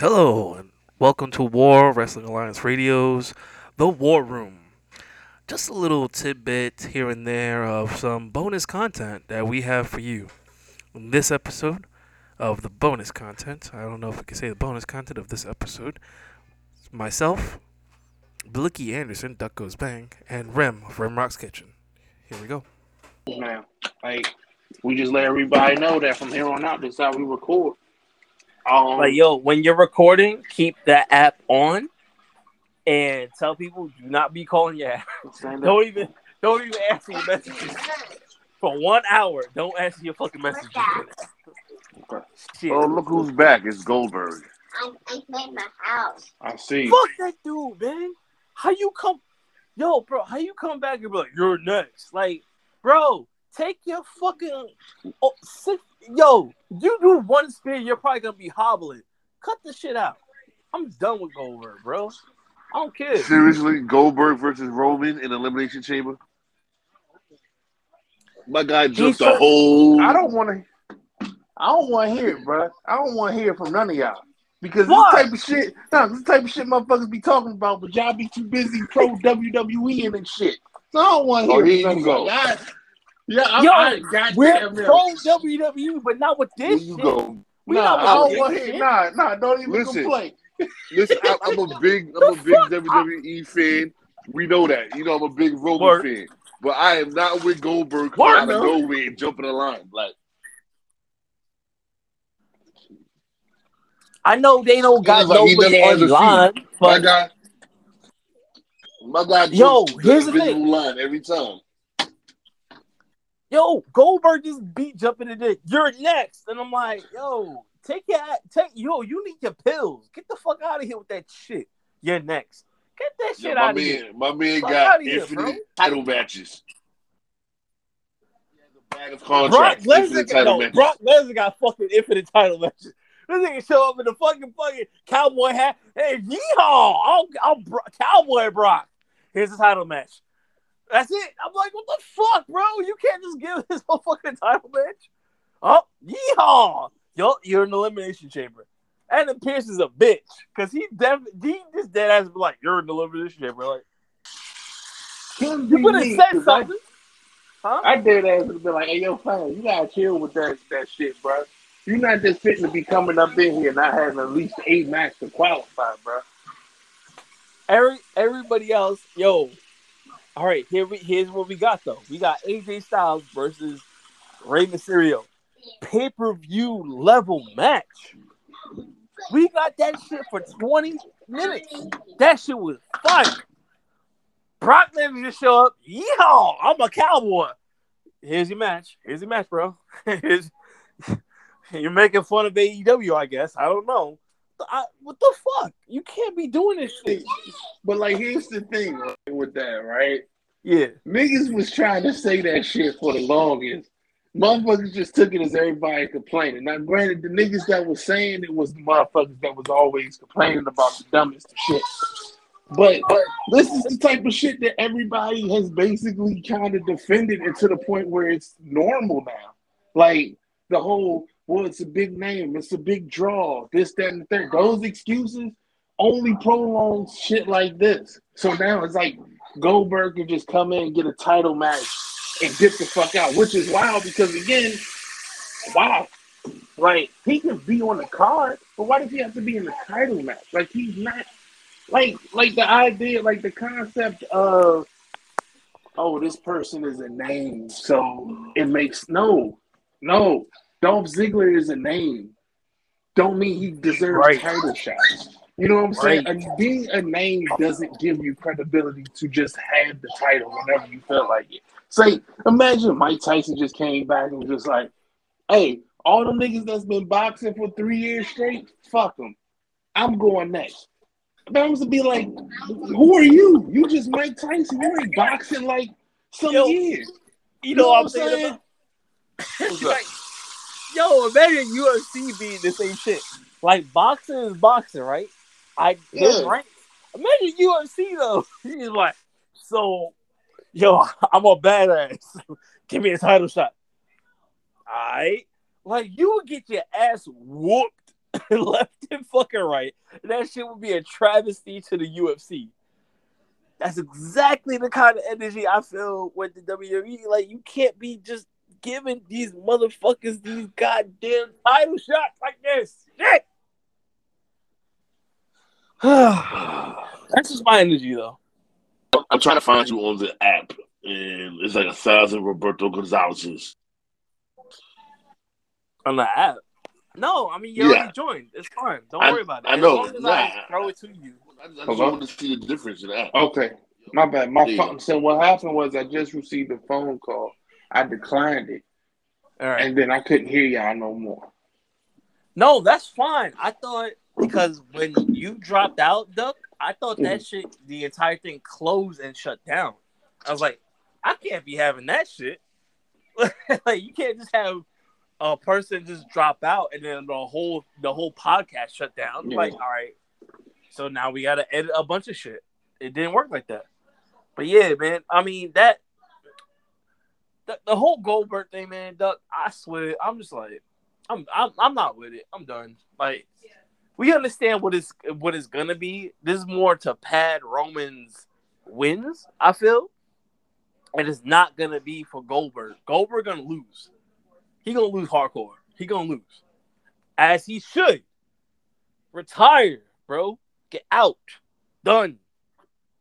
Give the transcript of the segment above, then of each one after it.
Hello, and welcome to War Wrestling Alliance Radio's The War Room. Just a little tidbit here and there of some bonus content that we have for you. In this episode of the bonus content, I don't know if we can say the bonus content of this episode, myself, Blicky Anderson, Duck Goes Bang, and Rem of Rem Rock's Kitchen. Here we go. Now, like we just let everybody know that from here on out, this is how we record. Um, Like yo, when you're recording, keep that app on, and tell people do not be calling your app. Don't even, don't even answer your messages for one hour. Don't answer your fucking messages. Shit. Oh, look who's back. It's Goldberg. I, I made my house. I see. Fuck that dude, man. How you come, yo, bro? How you come back and be like, you're next? Like, bro, take your fucking, oh, sit, yo, you do one spin, you're probably gonna be hobbling. Cut the shit out. I'm done with Goldberg, bro. I don't care. Seriously, Goldberg versus Roman in Elimination Chamber. My guy He's jumped the whole. I don't want to. I don't want to hear it, bro. I don't want to hear it from none of y'all because Why? this type of shit, no, this type of shit, motherfuckers be talking about, but y'all be too busy pro WWE and shit. So I don't want to Oh, hear here it you go. y'all. I- Yeah, I, Yo, I, goddamn We're know. pro WWE, but not with this you shit. go. We Nah, not with want this shit. Nah, nah, don't even Listen. complain. Listen, I, I'm a big, I'm a big WWE fan. We know that. You know, I'm a big Roman Word. fan. But I am not with Goldberg coming Word, out of no. nowhere and jumping the line. Like, I know they don't got Like, he nobody never has a online, my guy, my guy. Yo, here's the invisible thing. line every time. Yo, Goldberg just beat jumping the dick. You're next, and I'm like, yo, take your take yo, you need your pills. Get the fuck out of here with that shit. You're next. Get that shit my out of here. my man Fuck got outta here, infinite title matches. He has a bag of Brock Lesnar, infinite got, no, matches. Brock Lesnar got fucking infinite title matches. This nigga show up in the fucking fucking cowboy hat. Hey, yeehaw! I'll, I'll Bro- cowboy Brock. Here's the title match. That's it. I'm like, what the fuck, bro? You can't just give this whole fucking title match. Oh, yeehaw! Yo, you're in the elimination chamber. Adam Pearce is a bitch because he def- he just dead ass be like, you're in the elimination chamber. Like, you would have said 'cause I- something. Huh? I dare that to be like, hey, yo, fam, you gotta chill with that that shit, bro. You're not just fitting to be coming up in here not having at least eight matches to qualify, bro. Every everybody else, yo. All right, here we here's what we got though. We got AJ Styles versus Rey Mysterio, pay per view level match. We got that shit for twenty minutes. That shit was fun. Brock Lesnar just show up. Yeehaw! I'm a cowboy. Here's your match. Here's your match, bro. Here's, you're making fun of AEW, I guess. I don't know. I, what the fuck? You can't be doing this shit. But like, here's the thing right, with that, right? Yeah. Niggas was trying to say that shit for the longest. Motherfuckers just took it as everybody complaining. Now, granted, the niggas that was saying it was the motherfuckers that was always complaining about the dumbest shit. But, but this is the type of shit that everybody has basically kind of defended it to the point where it's normal now. Like the whole, well, it's a big name, it's a big draw, this, that, and the third. Those excuses only prolong shit like this. So now it's like Goldberg can just come in get a title match and get the fuck out, which is wild because again, wow. Like he can be on the card, but why does he have to be in the title match? Like he's not like like the idea, like the concept of oh, this person is a name, so it makes no, no. Dolph Ziggler is a name. Don't mean he deserves Right. title shots. You know what I'm saying? Right. And being a name doesn't give you credibility to just have the title whenever you feel like it. Say, imagine Mike Tyson just came back and was just like, "Hey, all the niggas that's been boxing for three years straight, fuck them. I'm going next." That was to be like, "Who are you? You just Mike Tyson. You ain't boxing like some Yo, years." You know, know what I'm what I'm saying? saying? What's yo, imagine UFC being the same shit. Like boxing is boxing, right? I Yeah. ranks. Imagine UFC though. He's like, so, yo, I'm a badass. Give me a title shot. Alright. Like you would get your ass whooped left and fucking fucking right. That shit would be a travesty to the UFC. That's exactly the kind of energy I feel with the WWE. Like you can't be just giving these motherfuckers these goddamn title shots like this. Shit. That's just my energy though. I'm trying to find you on the app, and it's like a thousand Roberto Gonzalez's. On the app. No, I mean you Yeah. already joined. It's fine. Don't I- worry about it. I As know. long as Nah. I throw it to you. I, I just want to see the difference in that. Okay, my bad. My Yeah. phone. So what happened was I just received a phone call. I declined it, All right. and then I couldn't hear y'all no more. No, that's fine. I thought because when you dropped out, Duck, I thought that mm-hmm. shit, the entire thing closed and shut down. I was like, I can't be having that shit. like, you can't just have a person just drop out and then the whole the whole podcast shut down. Yeah. Like, all right, so now we got to edit a bunch of shit. It didn't work like that. But yeah, man. I mean that the, the whole Goldberg thing, man. Duck, I swear, I'm just like, I'm I'm I'm not with it. I'm done. Like we understand what is what is gonna be. This is more to pad Roman's wins. I feel, and it's not gonna be for Goldberg. Goldberg gonna lose. He gonna lose hardcore. He gonna lose, as he should. Retire, bro. Get out. Done.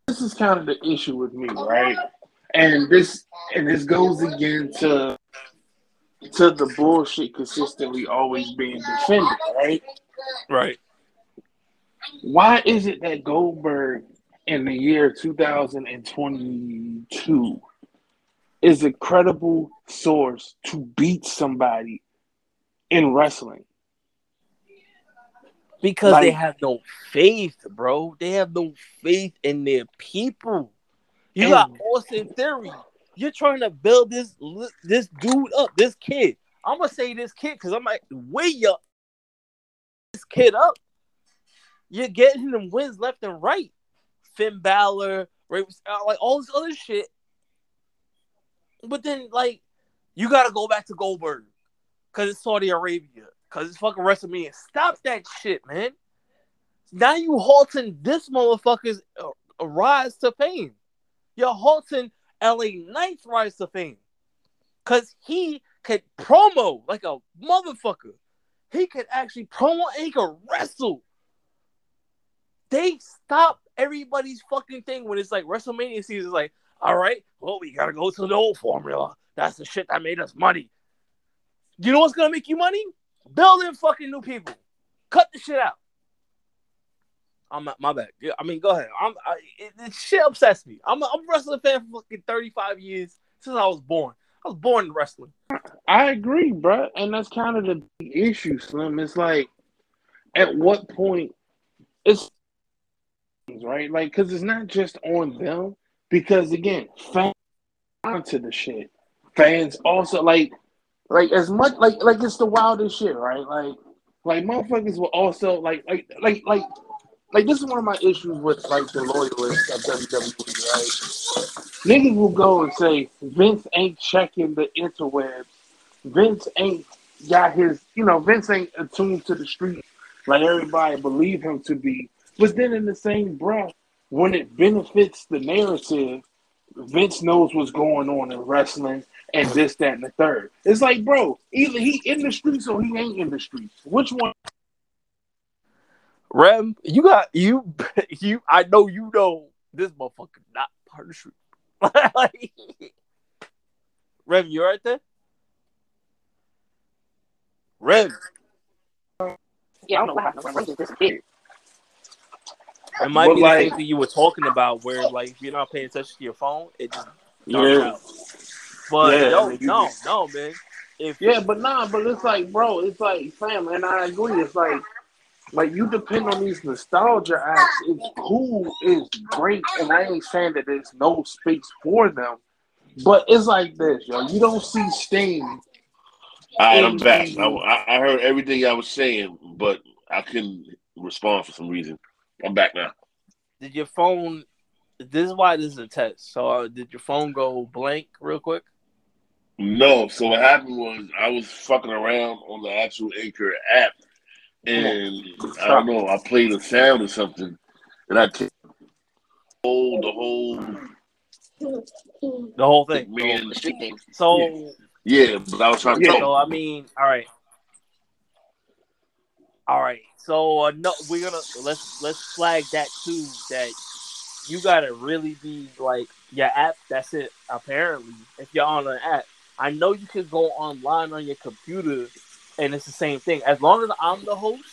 This is kind of the issue with me, right? And this and this goes again to to the bullshit consistently always being defended, right? Right. Why is it that Goldberg in the year 2022 is a credible source to beat somebody in wrestling? Because they have no faith, bro. They have no faith in their people. You And- got Austin Theory. You're trying to build this this dude up, this kid. I'm gonna say this kid because I'm like way up this kid up. You're getting him wins left and right. Finn Balor, Ray- uh, like all this other shit. But then, like, you gotta go back to Goldberg because it's Saudi Arabia, because it's fucking WrestleMania. Stop that shit, man. Now you halting this motherfucker's uh, rise to fame. You're halting LA Knight's rise to fame. Cause he could promo like a motherfucker. He could actually promo and he could wrestle. They stop everybody's fucking thing when it's like WrestleMania season. It's like, all right, well, we gotta go to the old formula. That's the shit that made us money. You know what's gonna make you money? Building fucking new people. Cut the shit out. I'm my bad. Yeah, I mean, go ahead. I'm I, it, it shit obsessed me. I'm a, I'm a wrestling fan for fucking 35 years since I was born. I was born in wrestling. I agree, bro, and that's kind of the issue, Slim. It's like, at what point it's right, like, because it's not just on them. Because again, fans onto the shit. Fans also like, like as much like like it's the wildest shit, right? Like, like motherfuckers will also like like like like like this is one of my issues with like the loyalists of WWE, right? Niggas will go and say Vince ain't checking the interwebs. Vince ain't got his, you know, Vince ain't attuned to the street like everybody believe him to be. But then in the same breath, when it benefits the narrative, Vince knows what's going on in wrestling and this, that, and the third. It's like, bro, either he in the streets or he ain't in the streets. Which one? Rem, you got you you. I know you know this motherfucker not part of the street. like, Rem, you right there? Rem, Yeah, I don't know what happened. When just disappeared. it might But, be the like- same thing you were talking about, where like if you're not paying attention to your phone, it just Yeah. out. But Yeah, yo, you no, just- no, man. If Yeah, but nah, but it's like, bro, it's like, fam, and I agree. It's like, like you depend on these nostalgia acts. It's cool, it's great, and I ain't saying that there's no space for them. But it's like this, yo. You don't see Sting. All right, I'm back. I, I I heard everything I was saying, but I couldn't respond for some reason. I'm back now. did your phone? This is why this is a test. So uh, did your phone go blank real quick? No, so what happened was I was fucking around on the actual Anchor app, and I don't know, I played a sound or something, and I can't hold the whole The whole thing. man. So Yeah, but I was trying to Yeah. talk. So I mean, all right, all right. So uh, no, we're gonna let's let's flag that too. That you gotta really be like your app. That's it. Apparently, if you're on an app, I know you can go online on your computer, and it's the same thing. As long as I'm the host,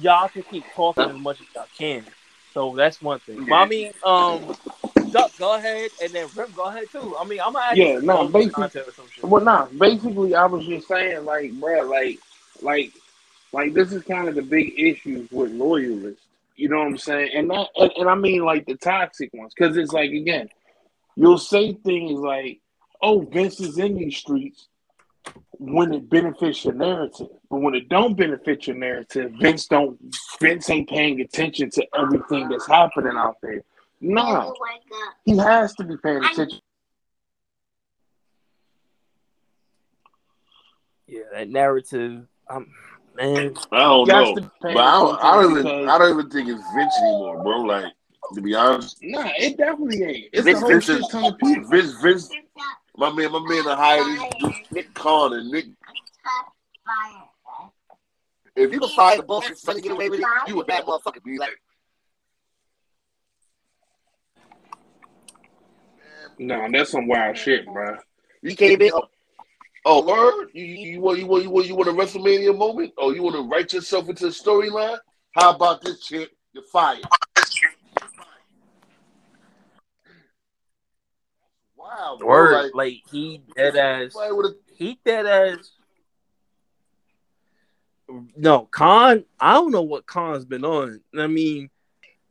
y'all can keep talking as much as y'all can. So that's one thing. But I mean, um, Duck, go ahead, and then Rim, go ahead too. I mean, I'm gonna add Yeah, no, basically- or some shit. Well, nah, basically, I was just saying, like, bruh, like, like, like, this is kind of the big issue with loyalists. You know what I'm saying? And that, and, and I mean, like, the toxic ones, because it's like, again, you'll say things like, "Oh, Vince is in these streets," when it benefits your narrative, but when it don't benefit your narrative, Vince don't, Vince ain't paying attention to everything that's happening out there. No, he has to be paying attention. Yeah, that narrative. Um, man, I don't He has know, to but I don't, I don't even, I don't even think it's Vince anymore, bro. Like to be honest, Nah, it definitely ain't. It's Vince, a whole Vince, shit ton of people. Vince, Vince, my man, my man, to hire this dude, Nick Khan and Nick. If you can find the bullshit, son, and get away with it, you a bad motherfucker. Be like, Nah, that's some wild shit, bro. you can't be. Oh, word? You, you, you want you want you want you want a WrestleMania moment? Oh, you want to write yourself into a storyline? How about this chick? You're fired. Wow, bro. word Like, like he dead ass. somebody would've- He dead ass. No, Khan. I don't know what Khan's been on. I mean,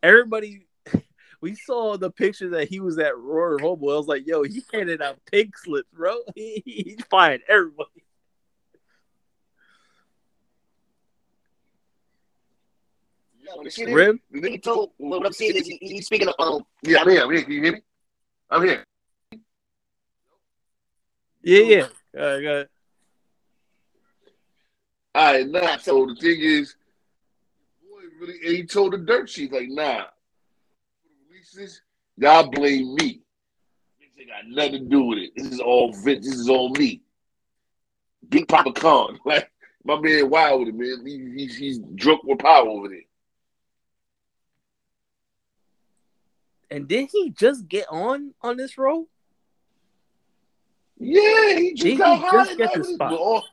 everybody. We saw the picture that he was at Royal Rumble. I was like, "Yo, he handed out pink slips, bro. He, he fired everybody." The shit is, Rim, the nigga told, what I'm saying is he, he's speaking of, um, Yeah, I'm here. I'm here. Can you hear me? I'm here. Yeah, yeah. Uh, go ahead. All right, nah. So the thing is, boy, really, and he told the dirt sheet like, nah. Releases, y'all blame me. This ain't got nothing to do with it. This is all Vince. This is all me. Big Papa Khan, like my man, wild with it, man. He, he's he's drunk with power over there. And did he just get on on this role? Yeah, he just Did got he hired. just get the spot? all-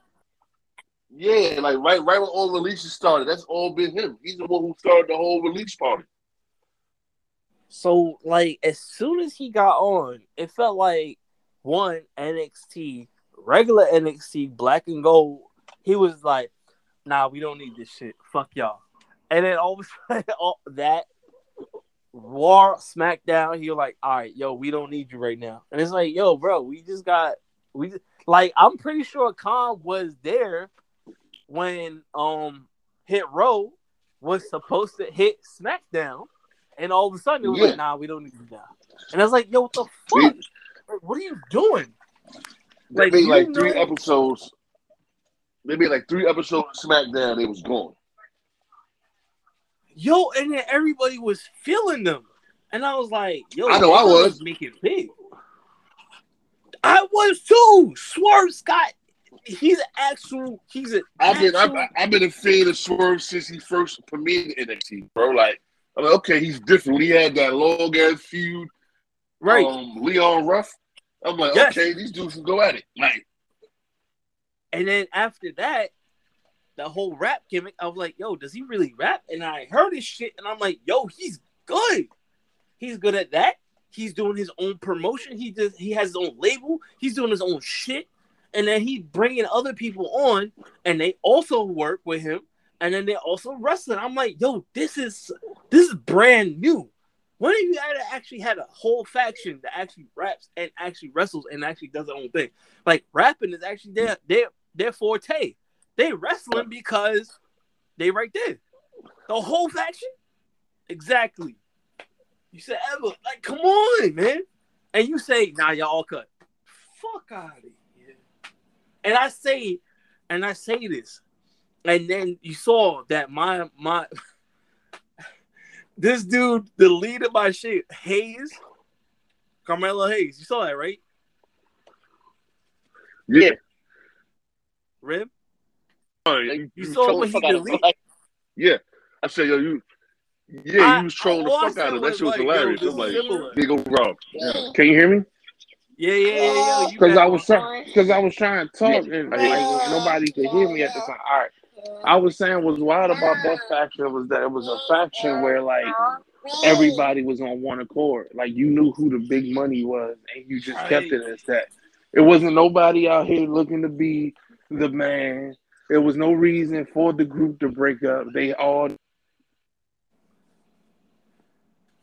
yeah, like right, right when all releases started. That's all been him. He's the one who started the whole release party. So like as soon as he got on, it felt like one NXT, regular NXT, black and gold. He was like, "Nah, we don't need this shit. Fuck y'all." And then all of a sudden, all that War SmackDown, he was like, "All right, yo, we don't need you right now." And it's like, "Yo, bro, we just got we just, like I'm pretty sure Khan was there when um Hit Row was supposed to hit SmackDown." And all of a sudden, it was Yeah. like, nah, we don't need you now. And I was like, yo, what the fuck? Like, what are you doing? They Like, made like three know- episodes. They made like three episodes of SmackDown. It was gone. Yo, and then everybody was feeling them. And I was like, yo, I know, I was. Make it big. I was too. Swerve Scott, he's an actual, he's an I've been I've, I've been a fan of Swerve since he first premiered in NXT, bro. Like I'm like, okay, he's different. He had that long ass feud, right. Um, Leon Ruff. I'm like, Yes. okay, these dudes can go at it. Like, And then after that, the whole rap gimmick, I was like, yo, does he really rap? And I heard his shit, and I'm like, yo, he's good. He's good at that. He's doing his own promotion. He does. He has his own label. He's doing his own shit, and then he's bringing other people on, and they also work with him, and then they're also wrestling. I'm like, yo, this is this is brand new. When you actually had a whole faction that actually raps and actually wrestles and actually does their own thing? Like rapping is actually their their their forte. They wrestling because they right there. The whole faction? Exactly. You said ever like come on, man. And you say, nah, y'all all cut. Fuck out of here. And I say, and I say this. and then you saw that my my this dude deleted my shit. Hayes, Carmelo Hayes. You saw that, right? Yeah. Rim. Oh, you, You saw he deleted. like, yeah. I said, yo, you. Yeah, you was trolling the fuck out of. That was shit was like, yo, hilarious. this I'm like, similar. they go wrong. Can you hear me? Yeah, yeah, yeah, yeah. Because got- I was trying, because I was trying to talk and like nobody could hear me at the time. All right, I was saying what's wild about that faction was that it was a faction where like everybody was on one accord. Like you knew who the big money was, and you just kept it as that. It wasn't nobody out here looking to be the man. There was no reason for the group to break up. They all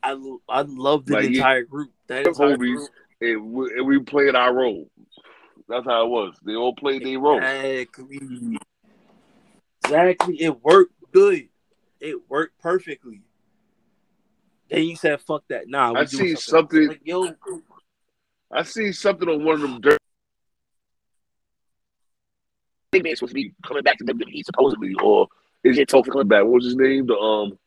I, I love the Like, entire group. That The entire group. and we, and we played our role. That's how it was. They all played their role. Exactly. Exactly. It worked good. It worked perfectly. Then you said, "Fuck that." Nah, we I see something- Like, yo, I see something on one of them dirt Big Man supposed to be coming back to WWE supposedly, or is it talking coming back. What was his name? The um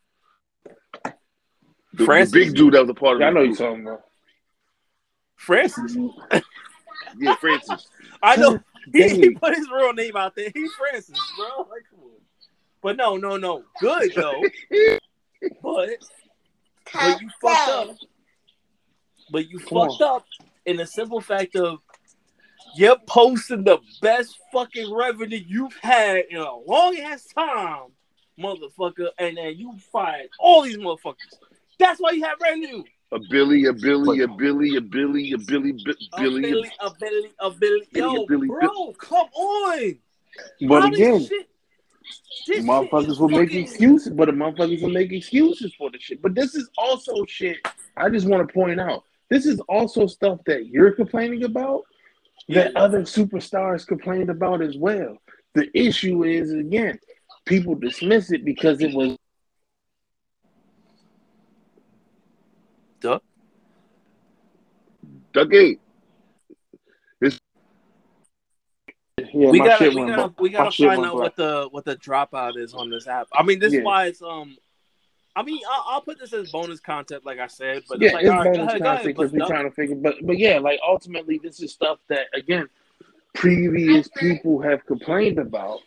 the, the big dude that was a part of I know you're talking about. Francis. Yeah, Francis. I know he, he put his real name out there. He's Francis, bro. Like, come on. But no, no, no. Good though. but but you fucked up. But you Come fucked up in the simple fact of you're posting the best fucking revenue you've had in a long ass time, motherfucker, and then you fired all these motherfuckers. That's why you have revenue. A Billy, a Billy, a Billy, a Billy, a Billy, A Billy. Billy, a Billy, a Billy. Yo, Billy, bro, come on. But again, shit- this motherfuckers is will make excuses, but the motherfuckers will make excuses for the shit. But this is also shit. I just want to point out this is also stuff that you're complaining about that other superstars complained about as well. The issue is again, people dismiss it because it was Duh. Duck eight. yeah, we my gotta, we gotta, we gotta find out black. what the what the dropout is on this app. I mean, this Yeah. is why it's um. I mean, I'll, I'll put this as bonus content, like I said, but yeah, it's like, it's all right, go bonus ahead, content because we're trying to figure. But but yeah, like ultimately, this is stuff that again, previous people have complained about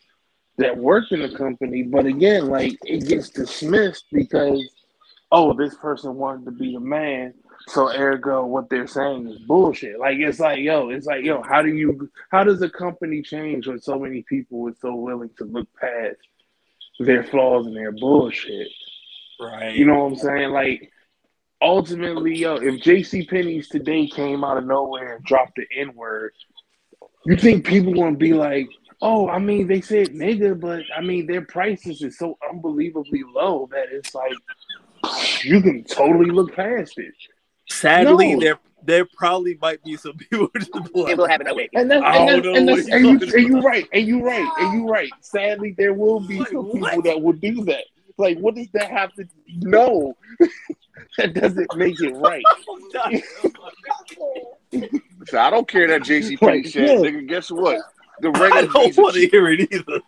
that worked in the company. But again, like it gets dismissed because oh, this person wanted to be the man, so ergo, what they're saying is bullshit. Like it's like yo, it's like yo, how do you how does a company change when so many people are so willing to look past their flaws and their bullshit? Right. You know what I'm saying? Like, ultimately, yo, if JC Penney's today came out of nowhere and dropped the N word, you think people gonna be like, oh, I mean, they said nigga, but I mean, their prices is so unbelievably low that it's like you can totally look past it. Sadly, No. there there probably might be some people just like, it will happen that way. And that's, I and, don't that's, know and, that's, you're and, you, and you about. right, and you right, and you right. Sadly, there will be Like, some what? people that will do that. Like, what does that have to? No, that doesn't make it right. So I don't care that JC Penney Right, said, yeah. nigga. Guess what? The I regular don't piece of want to hear it either.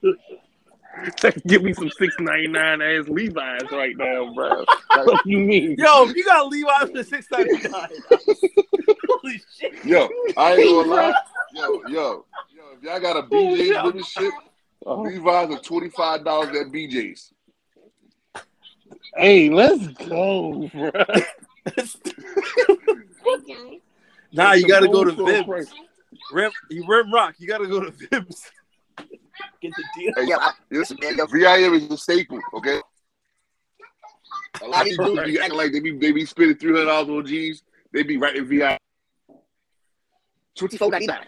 Give me some six ninety nine ass Levi's right now, bro. what you mean? Yo, if you got Levi's for six ninety nine. Holy shit! Yo, I ain't gonna lie. Yo, yo, yo, if y'all got a BJ's yeah. with this shit, Oh, Levi's are twenty five dollars at BJ's. Hey, let's go, bro. nah, you gotta go to Full Vibs. price. Rim, you Rim Rock. You gotta go to Vibs. Get the deal. Hey, Yeah, I- this, man, yo, VIM is a staple, okay? A lot of dudes be acting like they be they be spending three hundred dollars on G's. They be right in VIM. twenty-four ninety-nine.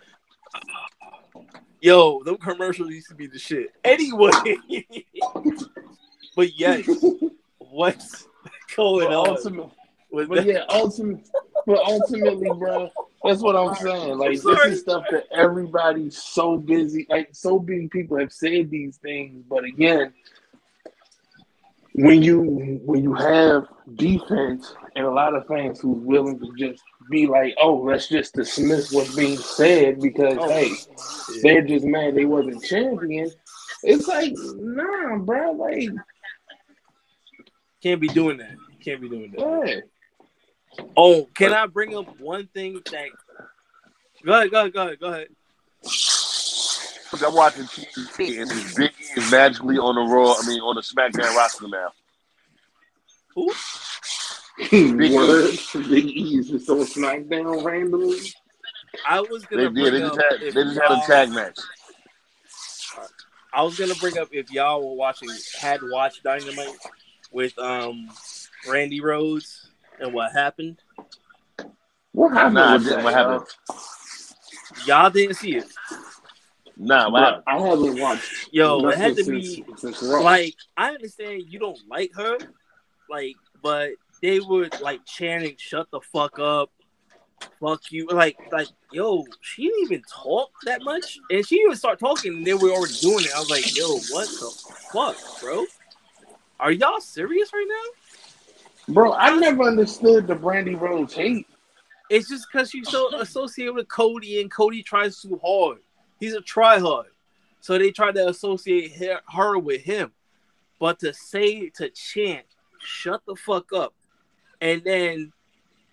Yo, them commercials used to be the shit. Anyway, but yes, what's going But on? ultimately, with but that? yeah, ultimately, but ultimately, bro, that's what I'm saying. Like this is stuff that everybody's so busy. Like so many people have said these things, but again, when you when you have defense and a lot of fans who's willing to just be like, oh, let's just dismiss what's being said because Oh, hey, they're just mad they wasn't champion. It's like, nah, bro. Like, Can't be doing that. Can't be doing that. yeah. Oh, can I bring up one thing that? Go ahead, go ahead, go ahead, go ahead. I'm watching TV and this Big E is magically on the Raw. I mean, on the SmackDown roster now. Who? Big E. Word. Big E is just on SmackDown randomly. I was They gonna did. bring They up. just had. They just had a tag match. I was gonna bring up if y'all were watching, had watched Dynamite with um Brandy Rhodes and what happened. What happened Nah, that? What happened? Y'all didn't see it. Nah, what Bro, happened? I haven't watched. Yo, it had to since, be since Raw. like I understand you don't like her, like, but they would like chanting "Shut the fuck up." Fuck you, like, like, yo, she didn't even talk that much, and she even start talking, and they were already doing it. I was like, yo, what the fuck, bro? Are y'all serious right now? Bro, I never understood the Brandy Rhodes hate. It's just because she's so associated with Cody, and Cody tries too hard. He's a tryhard, so they try to associate her, her with him. But to say to chant, "Shut the fuck up," and then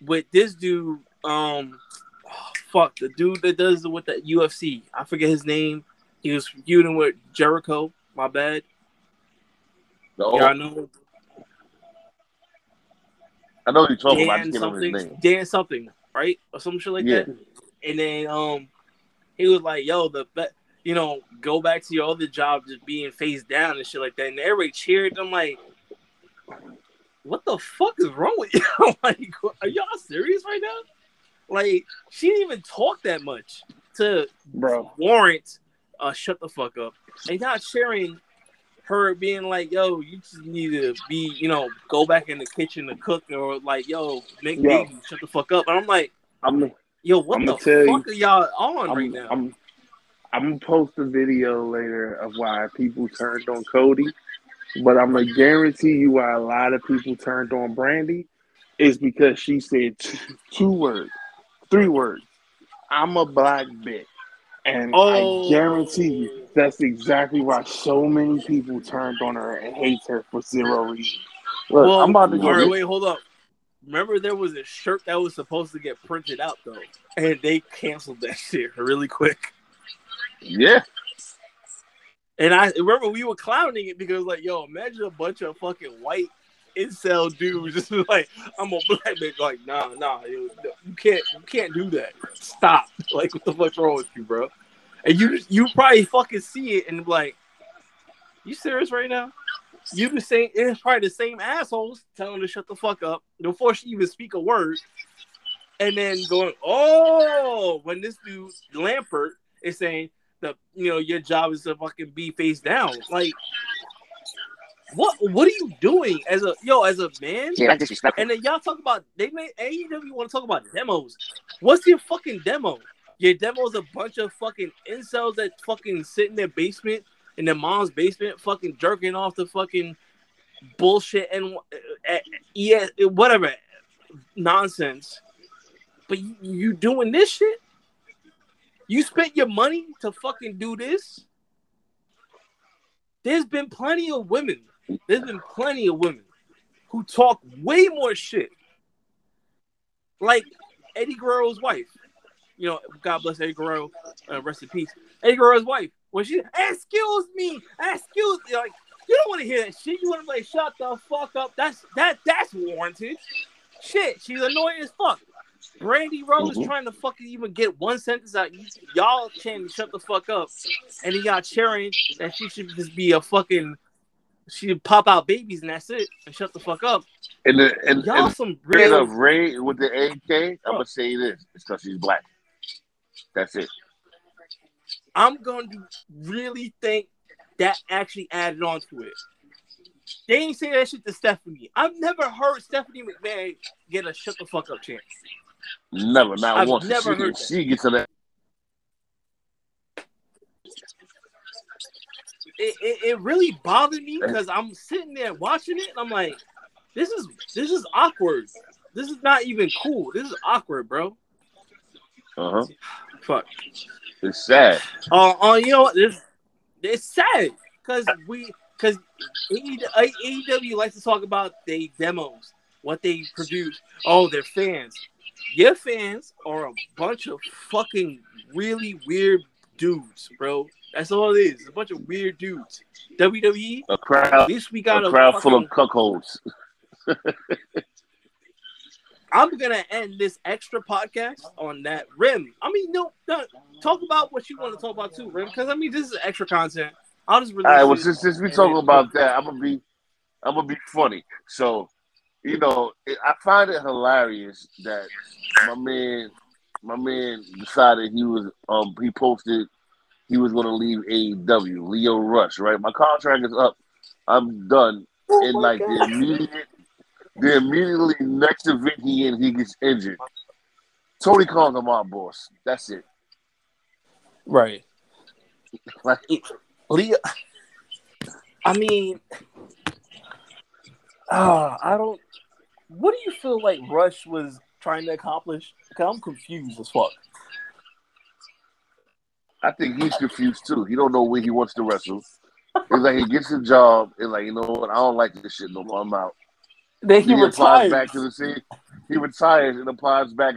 with this dude, um, oh, fuck the dude that does it with the UFC, I forget his name. He was feuding with Jericho. My bad. The Yeah, I know I know what you're talking about. I Dan just can't remember his something, name. Dan something, right, or some shit like Yeah. that. And then um, he was like, "Yo, the be- you know, go back to your other job, just being face down and shit like that." And everybody cheered. I'm like, "What the fuck is wrong with you? I'm like, are y'all serious right now? Like, she didn't even talk that much to Bro, warrant uh shut the fuck up. And not sharing her being like, yo, you just need to be, you know, go back in the kitchen to cook or like, yo, make Yo. baby, shut the fuck up. And I'm like, I'm yo, what I'ma the tell you- fuck are y'all on right I'm, now? I'm I'm gonna post a video later of why people turned on Cody, but I'm gonna guarantee you why a lot of people turned on Brandy is because she said two, two words, three words. I'm a black bitch, and Oh. I guarantee you that's exactly why so many people turned on her and hate her for zero reason. Look, well, I'm about to go. all right, wait, hold up. Remember, there was a shirt that was supposed to get printed out though, and they canceled that shit really quick. Yeah. And I remember we were clowning it because, like, yo, imagine a bunch of fucking white incel dudes just like, I'm a black bitch. Like, nah, nah, you, you can't, you can't do that. Stop. Like, what the fuck's wrong with you, bro? And you, you probably fucking see it and be like, you serious right now? You the same, it's probably the same assholes telling her to shut the fuck up before she even speak a word, and then going, oh, when this dude Lambert is saying the you know your job is to fucking be face down. Like, what what are you doing as a yo as a man? Yeah, that's disrespectful. And then y'all talk about they made AEW want to talk about demos. What's your fucking demo? Your demo is a bunch of fucking incels that fucking sit in their basement in their mom's basement, fucking jerking off the fucking bullshit and uh, uh, yeah, whatever nonsense. But you, you doing this shit? You spent your money to fucking do this? There's been plenty of women. There's been plenty of women who talk way more shit. Like Eddie Guerrero's wife. You know, God bless Eddie Guerrero, uh, rest in peace. Eddie Guerrero's wife. When she, excuse me, excuse me, like you don't want to hear that shit. You want to like, shut the fuck up. That's that that's warranted. Shit, she's annoying as fuck. Brandy Rhodes Mhm. trying to fucking even get one sentence out. Y'all can't shut the fuck up. And he got cheering that she should just be a fucking she pop out babies and that's it and shut the fuck up. And the and, Y'all and some real of Ray with the AK, I'm gonna say this. It's because she's black. That's it. I'm going to really think that actually added on to it. They ain't say that shit to Stephanie. I've never heard Stephanie McMahon get a shut the fuck up chance. Never, not I've once. never she, heard that. she gets to that. It, it, it really bothered me because I'm sitting there watching it and I'm like, this is this is awkward. This is not even cool. This is awkward, bro. Uh huh. Fuck. It's sad. Uh, uh you know what? This it's sad because we because AEW likes to talk about they demos, what they produce. Oh, they're fans. Your fans are a bunch of fucking really weird dudes, bro. That's all it is. A bunch of weird dudes. WWE, A crowd, at least we got a a, crowd full of fucking- cuckolds. I'm gonna end this extra podcast on that rim. I mean, no, no talk about what you want to talk about too, rim. Because I mean, this is extra content. I'll just release All right, well, it. since, since we and talking about that, I'm gonna be, I'm gonna be funny. So, you know, it, I find it hilarious that my man, my man decided he was, um, he posted he was gonna leave AEW. Lio Rush, right? My contract is up. I'm done. Oh and like God. the immediate, the immediately next event he in, he gets injured. Tony Khan's a mob boss. That's it. right, Like, Leah. I mean, uh, I don't. What do you feel like Rush was trying to accomplish? Because I'm confused as fuck. I think he's confused too. He don't know where he wants to wrestle. It's like he gets a job and like, you know what, I don't like this shit no more. I'm out. Then he He, applies back to the scene. He retires and applies back.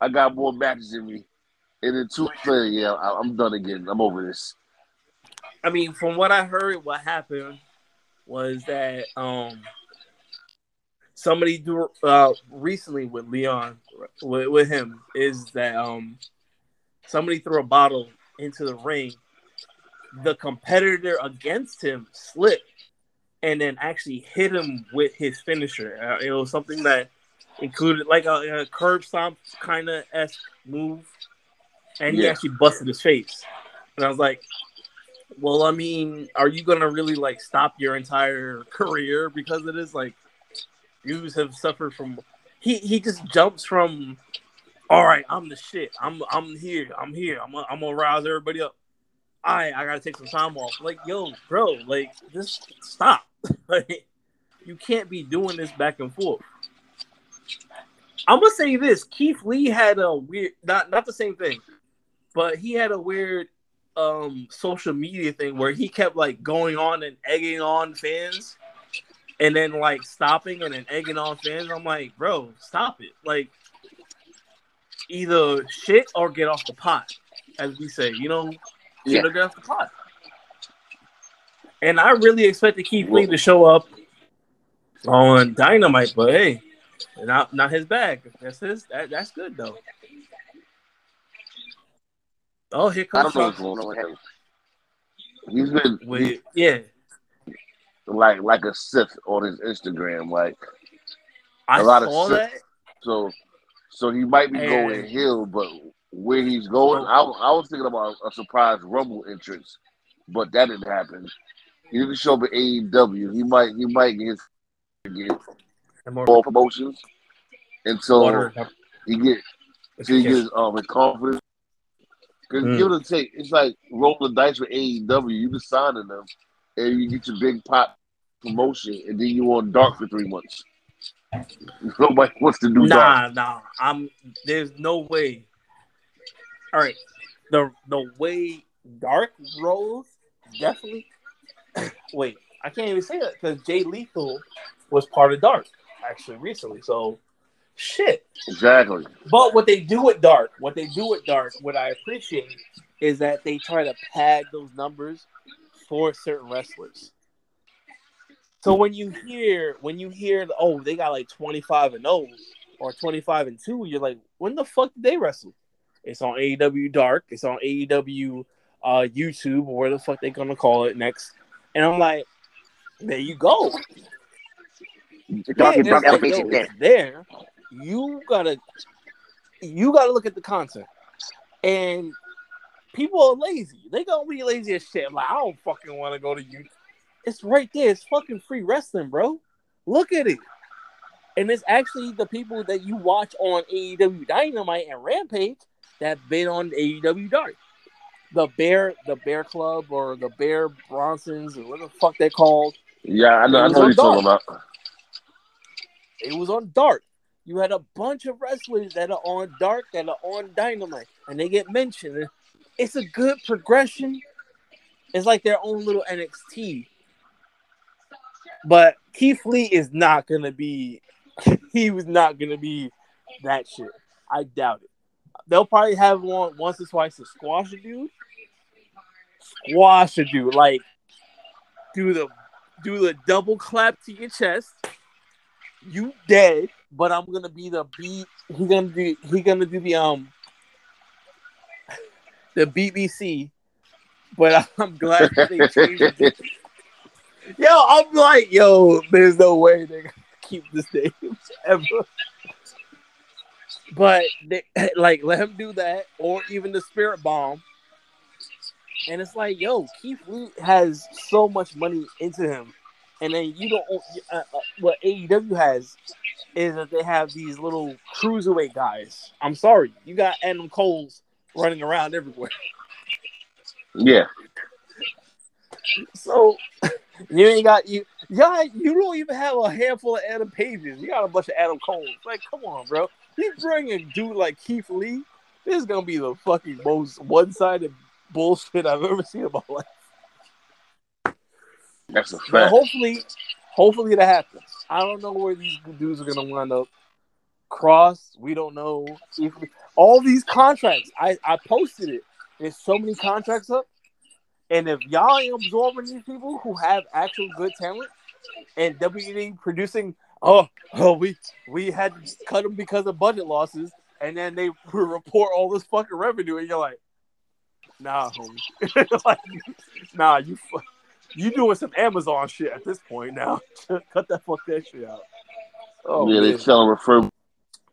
I got more matches in me. And then two weeks later, yeah, I- I'm done again. I'm over this. I mean, from what I heard, what happened was that um somebody do uh recently with Leon with, with him is that um somebody threw a bottle into the ring. The competitor against him slipped and then actually hit him with his finisher. Uh, it was something that included like a, a curb stomp kind of esque move, and he actually busted his face. And I was like, well, I mean, are you gonna really like stop your entire career because of this? Like, dudes have suffered from. He he just jumps from. All right, I'm the shit. I'm I'm here. I'm here. I'm gonna, I'm gonna rouse everybody up. I I gotta take some time off. Like, yo, bro, like just stop. like, you can't be doing this back and forth. I'm gonna say this: Keith Lee had a weird, not not the same thing, but he had a weird um social media thing where he kept like going on and egging on fans and then like stopping and then egging on fans. I'm like, bro, stop it. Like either shit or get off the pot, as we say, you know, shit or get off the pot. And I really expected Keith Lee to show up on Dynamite, but hey, not not his bag. That's his that, that's good though. Oh, here comes. I don't know what's going on with him. He's been With, yeah, like like a Sith on his Instagram, like I A lot of saw shit. that. so. So he might be going hill, but where he's going, oh. I, I was thinking about a surprise Rumble entrance, but that didn't happen. He didn't show up at AEW. He might he might get get more promotions, and so water. he get so he gets um confidence. Because Mm. give it a take, it's like rolling the dice with AEW. You just signing them, and you get your big pop promotion, and then you on dark for three months. Nobody wants to do dark. Nah, nah. I'm there's no way. All right. The the way Dark rolls, definitely wait, I can't even say that because Jay Lethal was part of Dark actually recently. So shit. Exactly. But what they do with Dark, what they do with Dark, what I appreciate is that they try to pad those numbers for certain wrestlers. So when you hear when you hear oh they got like 25 and 0 or 25 and 2, you're like, when the fuck did they wrestle? It's on AEW Dark, it's on AEW uh YouTube or where the fuck they gonna call it next. And I'm like, there you go. Dark Yeah, is dark it's elevation there. there. You gotta you gotta look at the content. And people are lazy. They gonna be lazy as shit. Like, I don't fucking wanna go to you. It's right there. It's fucking free wrestling, bro. Look at it. And it's actually the people that you watch on AEW Dynamite and Rampage that been on AEW Dark. The Bear, the Bear Club, or the Bear Bronsons, or what the fuck they called. Yeah, I know. I know what you're talking about. It was on Dark. You had a bunch of wrestlers that are on Dark that are on Dynamite, and they get mentioned. It's a good progression. It's like their own little NXT. But Keith Lee is not gonna be. He was not gonna be that shit. I doubt it. They'll probably have one once or twice to squash a dude. Squash a dude, like do the do the double clap to your chest. You dead, but I'm gonna be the beat. He gonna do. He gonna do the um the BBC. But I'm glad they changed it. Yo, I'm like, yo, there's no way gonna keep this name ever. But they, like, let him do that, or even the Spirit Bomb. And it's like, yo, Keith Lee has so much money into him, and then you don't. Uh, uh, what AEW has is that they have these little cruiserweight guys. I'm sorry, you got Adam Cole's running around everywhere. Yeah. So you ain't got you. Yeah, you don't even have a handful of Adam Pages. You got a bunch of Adam Coles. Like, come on, bro. You bring a dude like Keith Lee. This is gonna be the fucking most one-sided bullshit I've ever seen in my life. That's a But fact. hopefully, hopefully that happens. I don't know where these dudes are gonna wind up. Kross, we don't know. All these contracts, I I posted it. There's so many contracts up, and if y'all ain't absorbing these people who have actual good talent, and WWE producing, oh, oh, we we had to cut them because of budget losses, and then they report all this fucking revenue, and you're like, nah, homie, like, nah, you. you doing some Amazon shit at this point now. Cut that fuck that shit out. Oh, yeah, they selling refurb.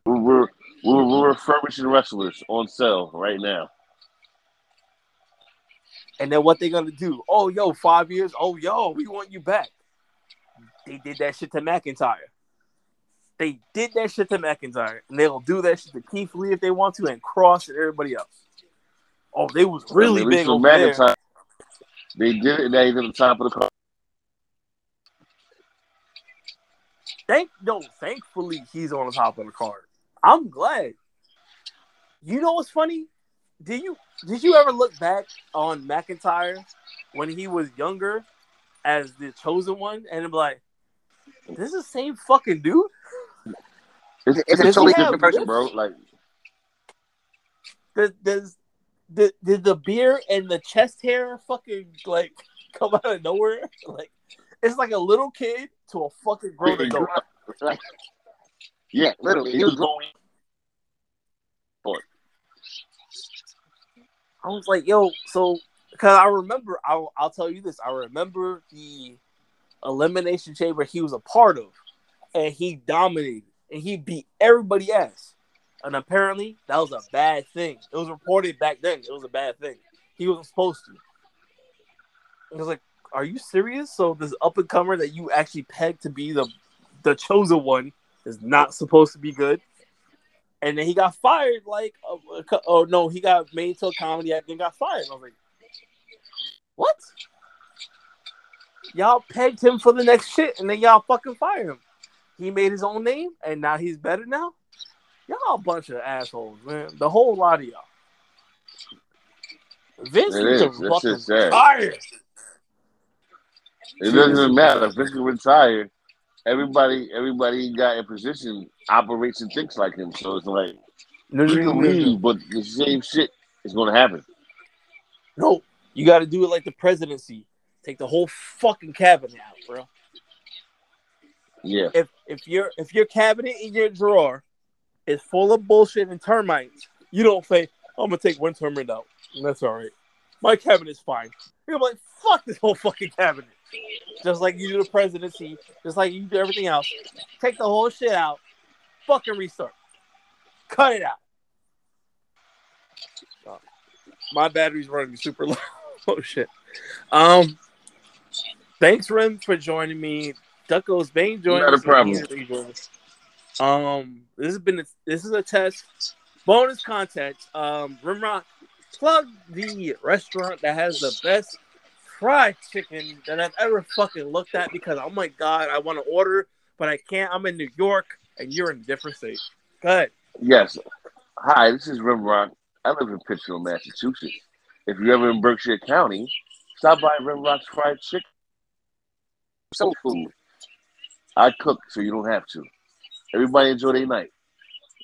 We're, we're, we're, we're refurbishing wrestlers on sale right now. And then what they gonna do? Oh, yo, five years. Oh, yo, we want you back. They did that shit to McIntyre. They did that shit to McIntyre, and they'll do that shit to Keith Lee if they want to, and Kross and everybody else. Oh, they was really big over there. They did it. He's at the top of the card. Thank no, thankfully he's on the top of the card. I'm glad. You know what's funny? Did you did you ever look back on McIntyre when he was younger as the chosen one and be like, this is the same fucking dude? It's, it's a totally different person, bro. Like Does, does did, did the beard and the chest hair fucking like come out of nowhere? Like it's like a little kid to a fucking grown adult. Like, yeah, literally, he was going. I was like, yo, so because I remember, I'll, I'll tell you this. I remember the elimination chamber he was a part of, and he dominated, and he beat everybody ass. And apparently, that was a bad thing. It was reported back then. It was a bad thing. He wasn't supposed to. It was like, are you serious? So this up and comer that you actually pegged to be the the chosen one is not supposed to be good and then he got fired. Like, oh no, he got made to a comedy act and got fired. I was like, what? Y'all pegged him for the next shit, and then y'all fucking fire him. He made his own name, and now he's better now. Y'all a bunch of assholes, man. The whole lot of y'all. Vince It needs is. to That's fucking just sad. retire. It doesn't even matter. If Vince retired, everybody, everybody got in position operates and thinks like him. So it's like No, he no, no, can no, no. leave, but the same shit is going to happen. No, you got to do it like the presidency. Take the whole fucking cabinet out, bro. Yeah, if if your if your cabinet in your drawer is full of bullshit and termites, you don't say, I'm gonna take one termite out. And that's all right. My cabinet's fine. You're like, fuck this whole fucking cabinet. Just like you do the presidency, just like you do everything else. Take the whole shit out, fucking restart. Cut it out. Oh, my battery's running super low. oh shit. Um thanks, Ren, for joining me. Ducko's Bane joined Not a problem. Um, this has been a, this is a test. Bonus content. Um, Rimrock, plug the restaurant that has the best fried chicken that I've ever fucking looked at because oh my god, I want to order, but I can't. I'm in New York and you're in a different state. Go ahead. yes. Hi, this is Rimrock. I live in Pittsfield, Massachusetts. If you're ever in Berkshire County, Stop by Red Rocks Fried Chicken. Soul food. I cook so you don't have to. Everybody enjoy their night.